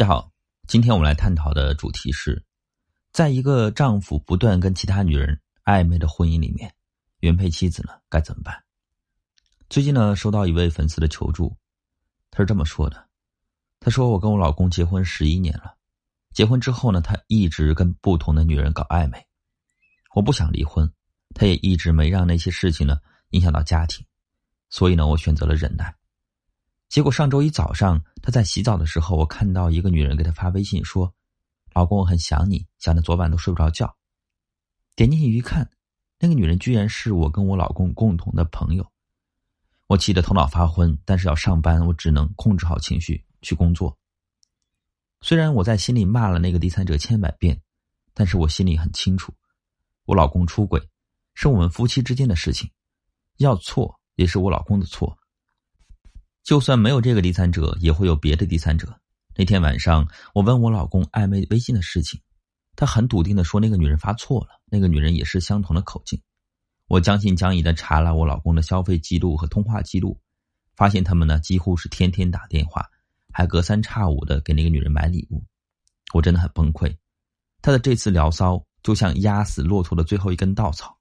大家好，今天我们来探讨的主题是，在一个丈夫不断跟其他女人暧昧的婚姻里面，原配妻子呢该怎么办？最近呢，收到一位粉丝的求助，他是这么说的：“他说我跟我老公结婚十一年了，结婚之后呢，他一直跟不同的女人搞暧昧，我不想离婚，他也一直没让那些事情呢影响到家庭，所以呢，我选择了忍耐。”结果上周一早上，他在洗澡的时候，我看到一个女人给他发微信说：“老公，我很想你，想的昨晚都睡不着觉。”点进去一看，那个女人居然是我跟我老公共同的朋友。我气得头脑发昏，但是要上班，我只能控制好情绪去工作。虽然我在心里骂了那个第三者千百遍，但是我心里很清楚，我老公出轨是我们夫妻之间的事情，要错也是我老公的错。就算没有这个第三者，也会有别的第三者。那天晚上，我问我老公暧昧微信的事情，他很笃定的说那个女人发错了，那个女人也是相同的口径。我将信将疑的查了我老公的消费记录和通话记录，发现他们呢几乎是天天打电话，还隔三差五的给那个女人买礼物。我真的很崩溃，他的这次聊骚就像压死骆驼的最后一根稻草，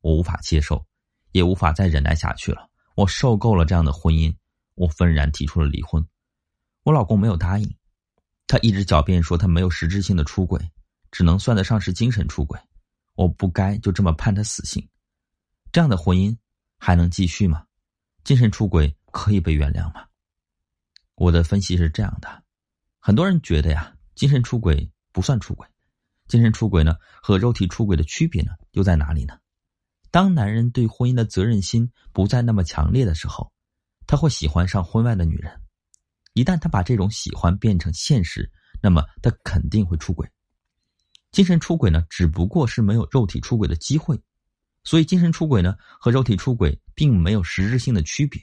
我无法接受，也无法再忍耐下去了。我受够了这样的婚姻。我愤然提出了离婚，我老公没有答应，他一直狡辩说他没有实质性的出轨，只能算得上是精神出轨。我不该就这么判他死刑，这样的婚姻还能继续吗？精神出轨可以被原谅吗？我的分析是这样的：很多人觉得呀，精神出轨不算出轨，精神出轨呢和肉体出轨的区别呢又在哪里呢？当男人对婚姻的责任心不再那么强烈的时候。他会喜欢上婚外的女人，一旦他把这种喜欢变成现实，那么他肯定会出轨。精神出轨呢，只不过是没有肉体出轨的机会，所以精神出轨呢和肉体出轨并没有实质性的区别。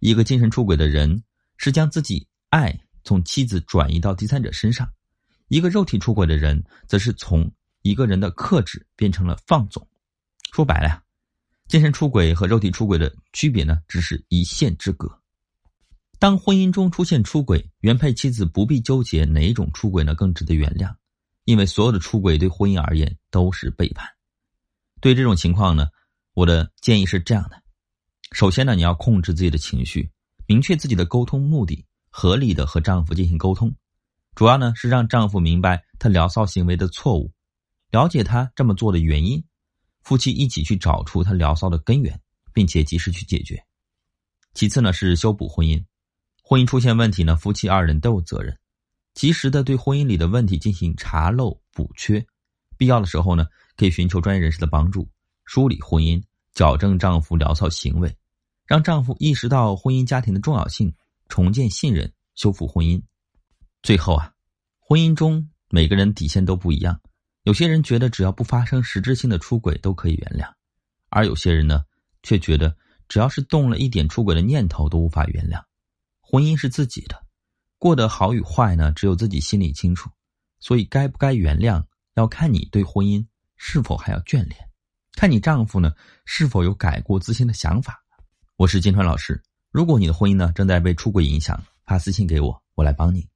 一个精神出轨的人是将自己爱从妻子转移到第三者身上，一个肉体出轨的人则是从一个人的克制变成了放纵。说白了呀。精神出轨和肉体出轨的区别呢，只是一线之隔。当婚姻中出现出轨，原配妻子不必纠结哪一种出轨呢更值得原谅，因为所有的出轨对婚姻而言都是背叛。对这种情况呢，我的建议是这样的：首先呢，你要控制自己的情绪，明确自己的沟通目的，合理的和丈夫进行沟通，主要呢是让丈夫明白他聊骚行为的错误，了解他这么做的原因。夫妻一起去找出他聊骚的根源，并且及时去解决。其次呢是修补婚姻，婚姻出现问题呢，夫妻二人都有责任，及时的对婚姻里的问题进行查漏补缺，必要的时候呢，可以寻求专业人士的帮助，梳理婚姻，矫正丈夫聊骚行为，让丈夫意识到婚姻家庭的重要性，重建信任，修复婚姻。最后啊，婚姻中每个人底线都不一样。有些人觉得只要不发生实质性的出轨都可以原谅，而有些人呢，却觉得只要是动了一点出轨的念头都无法原谅。婚姻是自己的，过得好与坏呢，只有自己心里清楚。所以该不该原谅，要看你对婚姻是否还要眷恋，看你丈夫呢是否有改过自新的想法。我是金川老师，如果你的婚姻呢正在被出轨影响，发私信给我，我来帮你。